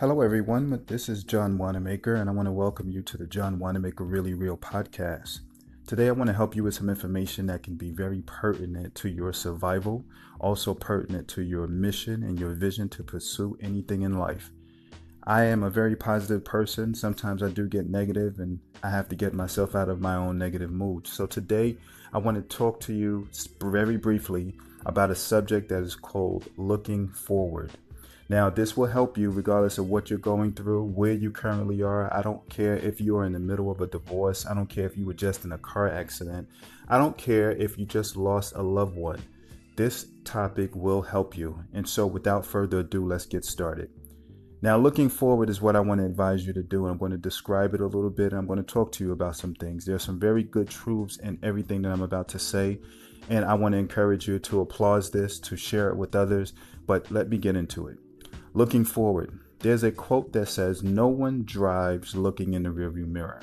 Hello, everyone. This is John Wanamaker, and I want to welcome you to the John Wanamaker Really Real podcast. Today, I want to help you with some information that can be very pertinent to your survival, also pertinent to your mission and your vision to pursue anything in life. I am a very positive person. Sometimes I do get negative, and I have to get myself out of my own negative mood. So, today, I want to talk to you very briefly about a subject that is called looking forward. Now, this will help you regardless of what you're going through, where you currently are. I don't care if you are in the middle of a divorce. I don't care if you were just in a car accident. I don't care if you just lost a loved one. This topic will help you. And so, without further ado, let's get started. Now, looking forward is what I want to advise you to do. I'm going to describe it a little bit. I'm going to talk to you about some things. There are some very good truths in everything that I'm about to say. And I want to encourage you to applaud this, to share it with others. But let me get into it. Looking forward, there's a quote that says, No one drives looking in the rearview mirror.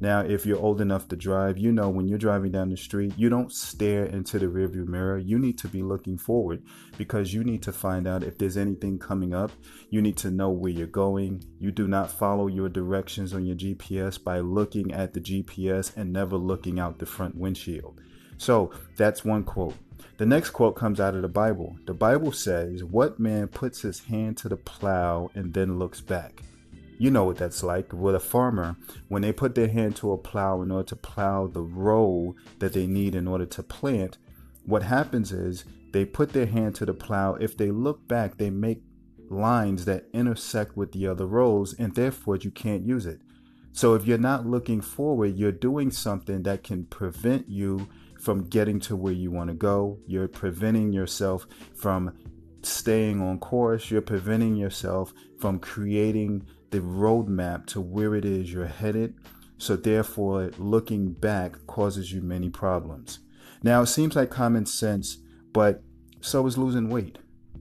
Now, if you're old enough to drive, you know when you're driving down the street, you don't stare into the rearview mirror. You need to be looking forward because you need to find out if there's anything coming up. You need to know where you're going. You do not follow your directions on your GPS by looking at the GPS and never looking out the front windshield. So, that's one quote. The next quote comes out of the Bible. The Bible says, What man puts his hand to the plow and then looks back? You know what that's like with a farmer when they put their hand to a plow in order to plow the row that they need in order to plant. What happens is they put their hand to the plow. If they look back, they make lines that intersect with the other rows, and therefore you can't use it. So if you're not looking forward, you're doing something that can prevent you from getting to where you want to go. You're preventing yourself from staying on course. You're preventing yourself from creating the roadmap to where it is you're headed. So, therefore, looking back causes you many problems. Now, it seems like common sense, but so is losing weight.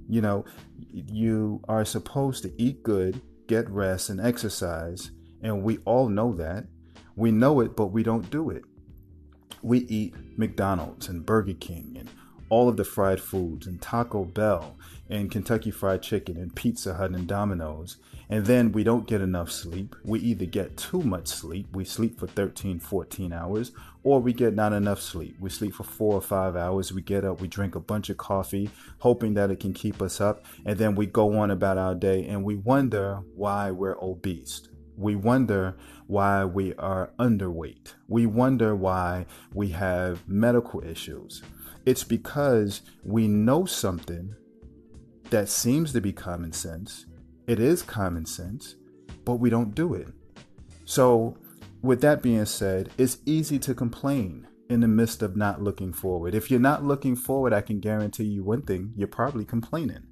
You know, you are supposed to eat good, get rest, and exercise. And we all know that. We know it, but we don't do it we eat McDonald's and Burger King and all of the fried foods and Taco Bell and Kentucky Fried Chicken and Pizza Hut and Domino's. And then we don't get enough sleep. We either get too much sleep, we sleep for 13, 14 hours, or we get not enough sleep. We sleep for four or five hours. We get up, we drink a bunch of coffee, hoping that it can keep us up. And then we go on about our day and we wonder why we're obese. We wonder why we are underweight. We wonder why we have medical issues. It's because we know something that seems to be common sense. It is common sense, but we don't do it. So, with that being said, it's easy to complain in the midst of not looking forward. If you're not looking forward, I can guarantee you one thing you're probably complaining.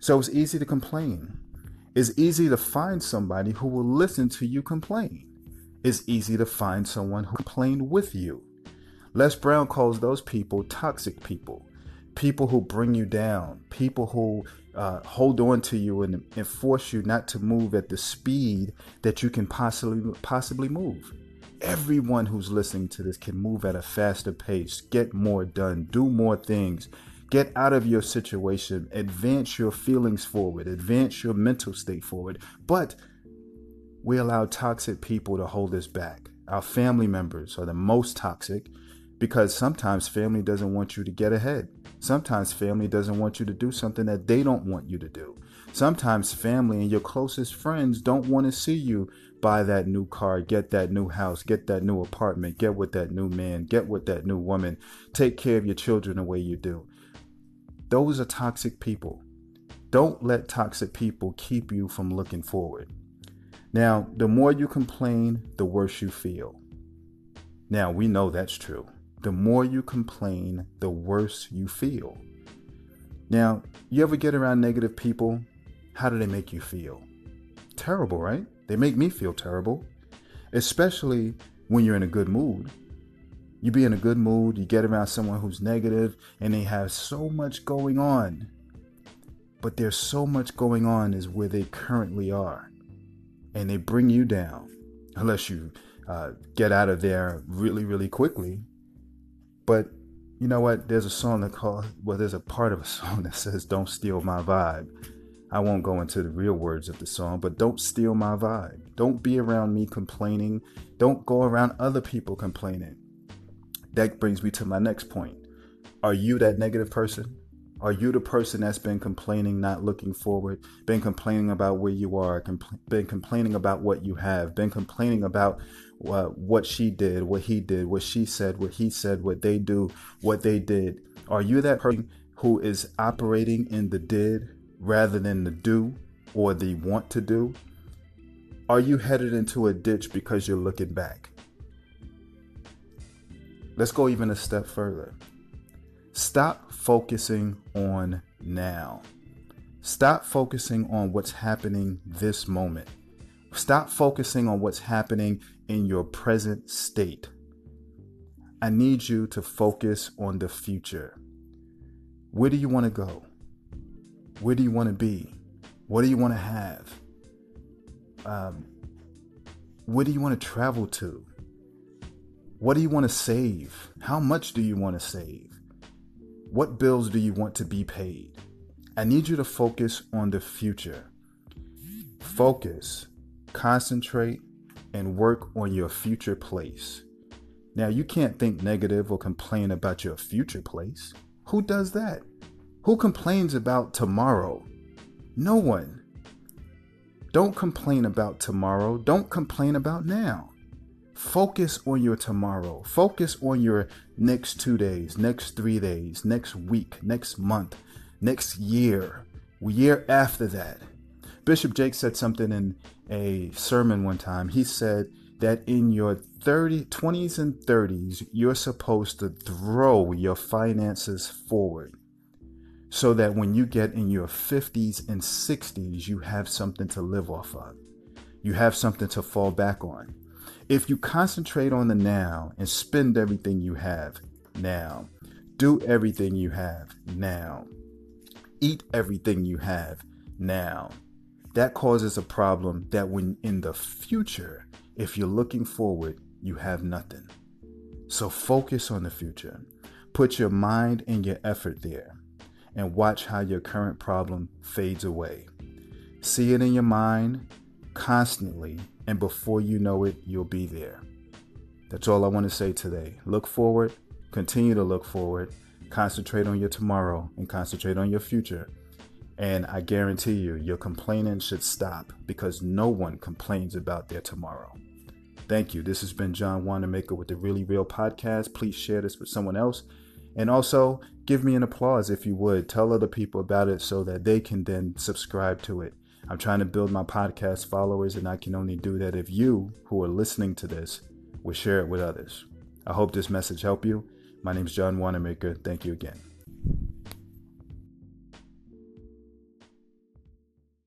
So, it's easy to complain. It's easy to find somebody who will listen to you complain. It's easy to find someone who complain with you. Les Brown calls those people toxic people, people who bring you down, people who uh, hold on to you and, and force you not to move at the speed that you can possibly possibly move. Everyone who's listening to this can move at a faster pace, get more done, do more things, Get out of your situation, advance your feelings forward, advance your mental state forward. But we allow toxic people to hold us back. Our family members are the most toxic because sometimes family doesn't want you to get ahead. Sometimes family doesn't want you to do something that they don't want you to do. Sometimes family and your closest friends don't want to see you buy that new car, get that new house, get that new apartment, get with that new man, get with that new woman, take care of your children the way you do. Those are toxic people. Don't let toxic people keep you from looking forward. Now, the more you complain, the worse you feel. Now, we know that's true. The more you complain, the worse you feel. Now, you ever get around negative people? How do they make you feel? Terrible, right? They make me feel terrible, especially when you're in a good mood you be in a good mood, you get around someone who's negative, and they have so much going on. But there's so much going on is where they currently are. And they bring you down, unless you uh, get out of there really, really quickly. But you know what? There's a song that called, well, there's a part of a song that says, Don't Steal My Vibe. I won't go into the real words of the song, but don't steal my vibe. Don't be around me complaining. Don't go around other people complaining. That brings me to my next point. Are you that negative person? Are you the person that's been complaining, not looking forward, been complaining about where you are, compl- been complaining about what you have, been complaining about uh, what she did, what he did, what she said, what he said, what they do, what they did? Are you that person who is operating in the did rather than the do or the want to do? Are you headed into a ditch because you're looking back? Let's go even a step further. Stop focusing on now. Stop focusing on what's happening this moment. Stop focusing on what's happening in your present state. I need you to focus on the future. Where do you want to go? Where do you want to be? What do you want to have? Um, where do you want to travel to? What do you want to save? How much do you want to save? What bills do you want to be paid? I need you to focus on the future. Focus, concentrate, and work on your future place. Now, you can't think negative or complain about your future place. Who does that? Who complains about tomorrow? No one. Don't complain about tomorrow. Don't complain about now. Focus on your tomorrow. Focus on your next two days, next three days, next week, next month, next year, year after that. Bishop Jakes said something in a sermon one time. He said that in your 30, 20s and 30s, you're supposed to throw your finances forward so that when you get in your 50s and 60s, you have something to live off of. You have something to fall back on. If you concentrate on the now and spend everything you have now, do everything you have now, eat everything you have now, that causes a problem that when in the future, if you're looking forward, you have nothing. So focus on the future. Put your mind and your effort there and watch how your current problem fades away. See it in your mind constantly and before you know it, you'll be there. That's all I want to say today. Look forward, continue to look forward, concentrate on your tomorrow, and concentrate on your future. And I guarantee you, your complaining should stop because no one complains about their tomorrow. Thank you. This has been John Wanamaker with the Really Real Podcast. Please share this with someone else. And also, give me an applause if you would. Tell other people about it so that they can then subscribe to it. I'm trying to build my podcast followers, and I can only do that if you, who are listening to this, will share it with others. I hope this message helped you. My name is John Wanamaker. Thank you again.